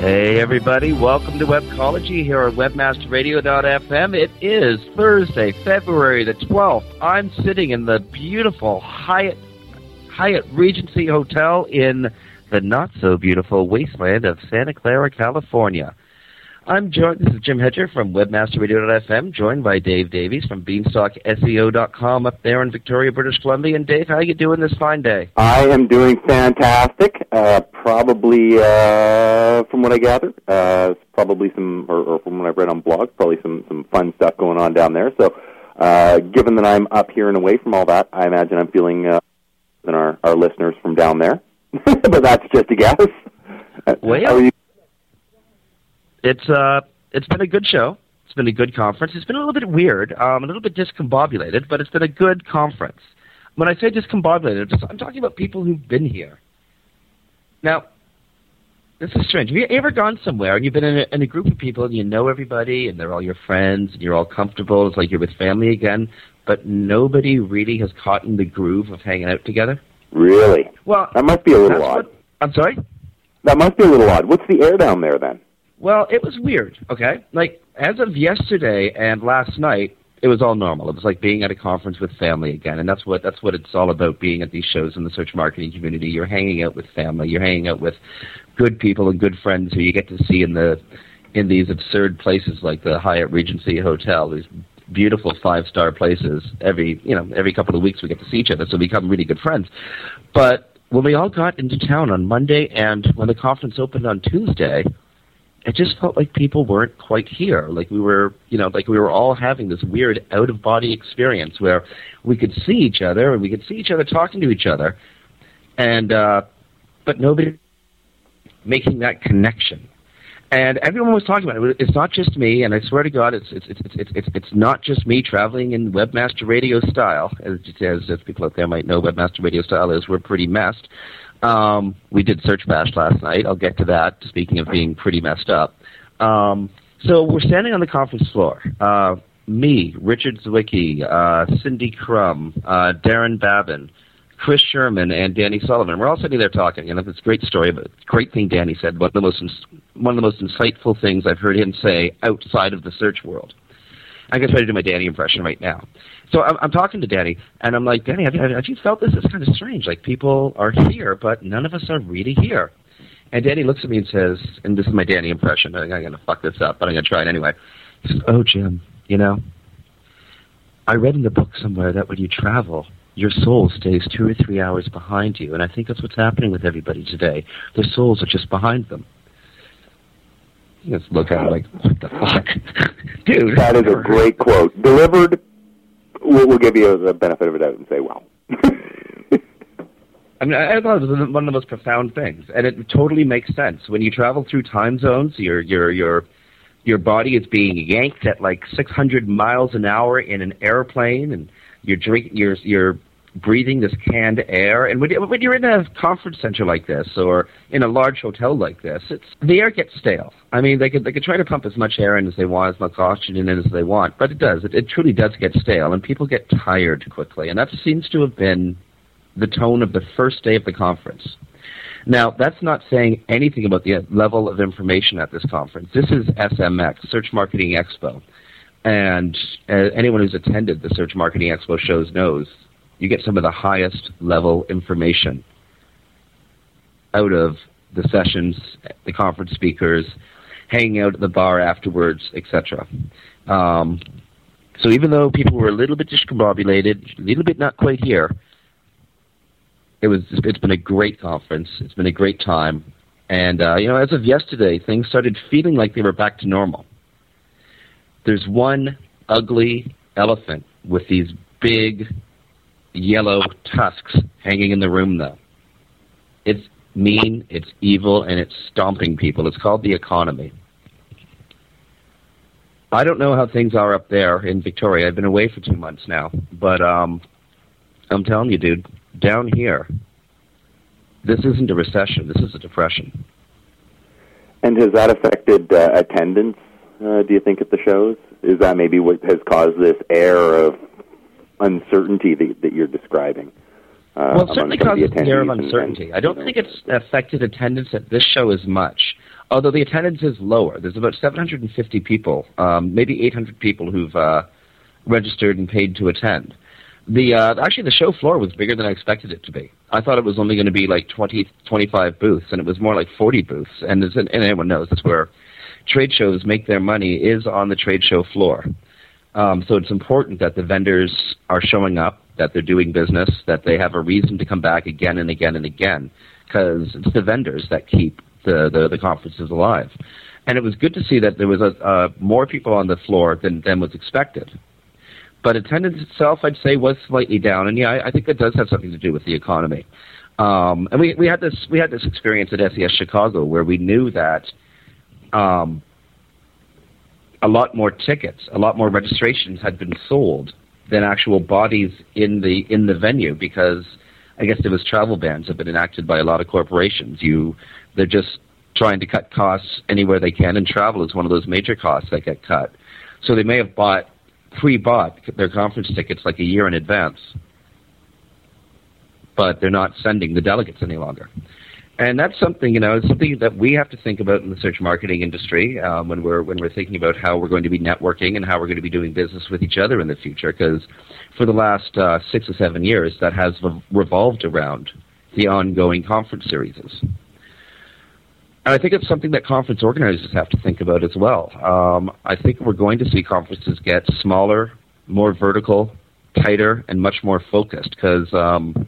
Hey, everybody. Welcome to Webcology here on WebmasterRadio.fm. It is Thursday, February the 12th. I'm sitting in the beautiful Hyatt, Hyatt Regency Hotel in the not so beautiful wasteland of Santa Clara, California. I'm joined, this is Jim Hedger from WebmasterRadio.fm, joined by Dave Davies from BeanstalkSEO.com up there in Victoria, British Columbia. And Dave, how are you doing this fine day? I am doing fantastic. Uh, probably, uh, from what I gather, uh, probably some, or, or, from what I've read on blogs, probably some, some fun stuff going on down there. So, uh, given that I'm up here and away from all that, I imagine I'm feeling uh, than our, our listeners from down there. but that's just a guess. Well, are you? It's uh, it's been a good show. It's been a good conference. It's been a little bit weird, um, a little bit discombobulated, but it's been a good conference. When I say discombobulated, I'm talking about people who've been here. Now, this is strange. Have you ever gone somewhere and you've been in a, in a group of people and you know everybody and they're all your friends and you're all comfortable? It's like you're with family again, but nobody really has caught in the groove of hanging out together. Really? Well, That must be a little odd. what- I'm sorry. That must be a little odd. What's the air down there then? Well, it was weird, okay? Like, as of yesterday and last night, it was all normal. It was like being at a conference with family again, and that's what that's what it's all about being at these shows in the search marketing community. You're hanging out with family, you're hanging out with good people and good friends who you get to see in the in these absurd places like the Hyatt Regency Hotel, these beautiful five star places. Every you know, every couple of weeks we get to see each other, so we become really good friends. But when we all got into town on Monday and when the conference opened on Tuesday, it just felt like people weren't quite here. Like we were, you know, like we were all having this weird out of body experience where we could see each other and we could see each other talking to each other, and uh, but nobody making that connection. And everyone was talking about it. It's not just me, and I swear to God, it's it's it's it's it's, it's not just me traveling in webmaster radio style, as, as as people out there might know, webmaster radio style is. We're pretty messed. Um, we did Search Bash last night. I'll get to that. Speaking of being pretty messed up, um, so we're standing on the conference floor. Uh, me, Richard Zwicky, uh, Cindy Krum, uh, Darren Babin, Chris Sherman, and Danny Sullivan. We're all sitting there talking, and it's a great story, but great thing Danny said. One of the most one of the most insightful things I've heard him say outside of the search world. Going to try to do my Danny impression right now. So I'm, I'm talking to Danny, and I'm like, Danny, have you, have you felt this? It's kind of strange. Like people are here, but none of us are really here. And Danny looks at me and says, and this is my Danny impression. I'm going to fuck this up, but I'm going to try it anyway. He says, Oh, Jim, you know, I read in the book somewhere that when you travel, your soul stays two or three hours behind you, and I think that's what's happening with everybody today. Their souls are just behind them. Just look at him like, what the fuck, dude? That is a great quote. Delivered, we'll, we'll give you the benefit of a doubt and say, wow. I mean, I I thought it was one of the most profound things, and it totally makes sense. When you travel through time zones, your your your your body is being yanked at like 600 miles an hour in an airplane, and you're drink you're you're breathing this canned air. And when, when you're in a conference center like this, or in a large hotel like this, it's the air gets stale. I mean, they could they could try to pump as much air in as they want, as much oxygen in as they want, but it does. It, it truly does get stale, and people get tired quickly. And that seems to have been the tone of the first day of the conference. Now, that's not saying anything about the level of information at this conference. This is SMX, Search Marketing Expo. And uh, anyone who's attended the Search Marketing Expo shows knows you get some of the highest level information out of the sessions, the conference speakers, hanging out at the bar afterwards, etc. Um, so even though people were a little bit discombobulated, a little bit not quite here, it was it's been a great conference. It's been a great time, and uh, you know, as of yesterday, things started feeling like they were back to normal. There's one ugly elephant with these big yellow tusks hanging in the room, though. It's mean, it's evil, and it's stomping people. It's called the economy. I don't know how things are up there in Victoria. I've been away for two months now, but um, I'm telling you, dude, down here, this isn't a recession. This is a depression. And has that affected uh, attendance? Uh, do you think at the shows? Is that maybe what has caused this air of uncertainty that, that you're describing? Uh, well, it certainly causes an air of uncertainty. And, and, I don't know. think it's affected attendance at this show as much, although the attendance is lower. There's about 750 people, um, maybe 800 people who've uh, registered and paid to attend. The uh, actually the show floor was bigger than I expected it to be. I thought it was only going to be like 20, 25 booths, and it was more like 40 booths. And, as, and anyone knows that's where trade shows make their money is on the trade show floor. Um, so it's important that the vendors are showing up, that they're doing business, that they have a reason to come back again and again and again, because it's the vendors that keep the, the, the conferences alive. And it was good to see that there was a, uh, more people on the floor than, than was expected. But attendance itself, I'd say, was slightly down, and yeah, I, I think that does have something to do with the economy. Um, and we, we had this we had this experience at SES Chicago where we knew that um, a lot more tickets, a lot more registrations had been sold than actual bodies in the in the venue because I guess there was travel bans have been enacted by a lot of corporations. You they're just trying to cut costs anywhere they can, and travel is one of those major costs that get cut. So they may have bought pre-bought their conference tickets like a year in advance, but they're not sending the delegates any longer. And that's something you know, it's something that we have to think about in the search marketing industry um, when we're when we're thinking about how we're going to be networking and how we're going to be doing business with each other in the future. Because for the last uh, six or seven years, that has revolved around the ongoing conference series. And I think it's something that conference organizers have to think about as well. Um, I think we're going to see conferences get smaller, more vertical, tighter, and much more focused because um,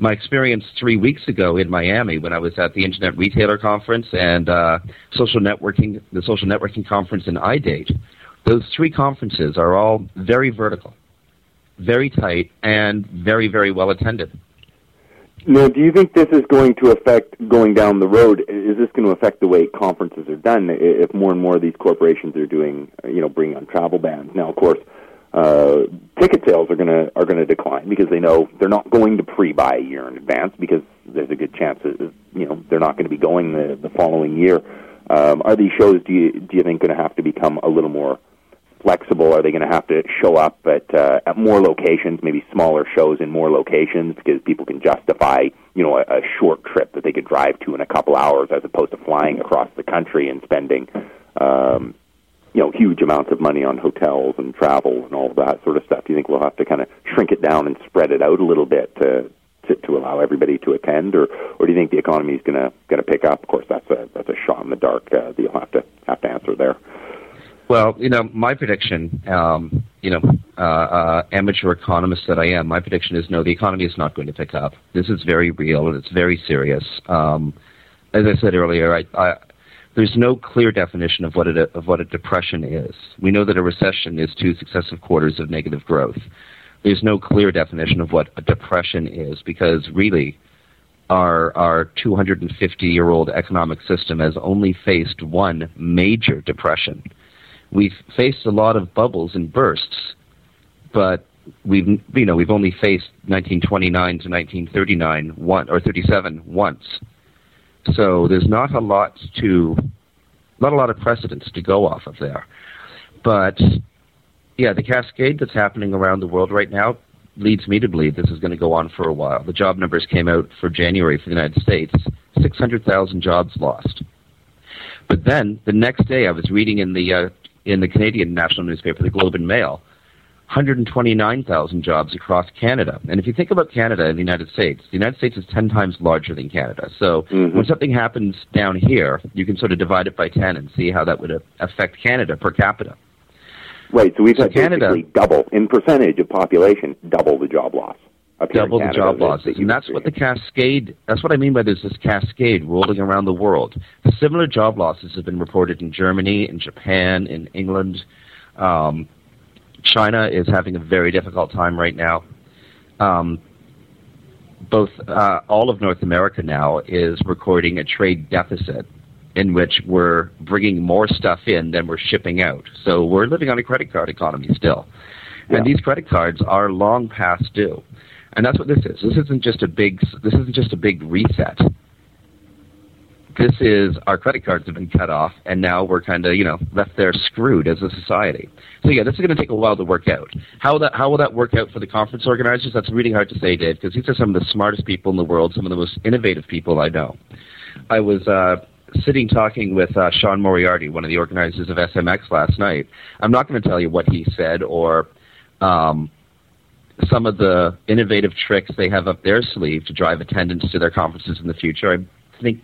my experience three weeks ago in Miami when I was at the Internet Retailer Conference and uh, social networking, the social networking conference in iDate, those three conferences are all very vertical, very tight, and very, very well attended. Now, do you think this is going to affect going down the road? Is this going to affect the way conferences are done if more and more of these corporations are doing, you know, bringing on travel bans? Now, of course, uh, ticket sales are going to are going to decline because they know they're not going to pre-buy a year in advance because there's a good chance that you know they're not going to be going the the following year. Um, are these shows do you do you think going to have to become a little more flexible? Are they going to have to show up at uh, at more locations, maybe smaller shows in more locations, because people can justify you know a, a short trip that they could drive to in a couple hours, as opposed to flying across the country and spending um, you know huge amounts of money on hotels and travel and all that sort of stuff. Do you think we'll have to kind of shrink it down and spread it out a little bit to to, to allow everybody to attend, or or do you think the economy is going to going to pick up? Of course, that's a that's a shot in the dark uh, that you'll have to have to answer there. Well, you know, my prediction, um, you know, uh, uh, amateur economist that I am, my prediction is no, the economy is not going to pick up. This is very real and it's very serious. Um, as I said earlier, I, I, there's no clear definition of what, a, of what a depression is. We know that a recession is two successive quarters of negative growth. There's no clear definition of what a depression is because really, our our 250 year old economic system has only faced one major depression we've faced a lot of bubbles and bursts, but we've you know we've only faced 1929 to 1939 one or 37 once. So there's not a lot to not a lot of precedents to go off of there. But yeah, the cascade that's happening around the world right now leads me to believe this is going to go on for a while. The job numbers came out for January for the United States 600,000 jobs lost. But then the next day, I was reading in the uh, in the Canadian national newspaper, the Globe and Mail, 129,000 jobs across Canada. And if you think about Canada and the United States, the United States is 10 times larger than Canada. So mm-hmm. when something happens down here, you can sort of divide it by 10 and see how that would affect Canada per capita. Right. So we've so got Canada, basically double, in percentage of population, double the job loss double the job losses. And that's what the cascade, that's what I mean by there's this cascade rolling around the world. Similar job losses have been reported in Germany, in Japan, in England. Um, China is having a very difficult time right now. Um, both, uh, all of North America now is recording a trade deficit in which we're bringing more stuff in than we're shipping out. So we're living on a credit card economy still. Yeah. And these credit cards are long past due. And that's what this is. This isn't just a big this isn't just a big reset. This is our credit cards have been cut off and now we're kind of, you know, left there screwed as a society. So yeah, this is going to take a while to work out. How that how will that work out for the conference organizers? That's really hard to say, Dave, because these are some of the smartest people in the world, some of the most innovative people I know. I was uh, sitting talking with uh, Sean Moriarty, one of the organizers of SMX last night. I'm not going to tell you what he said or um, some of the innovative tricks they have up their sleeve to drive attendance to their conferences in the future. I think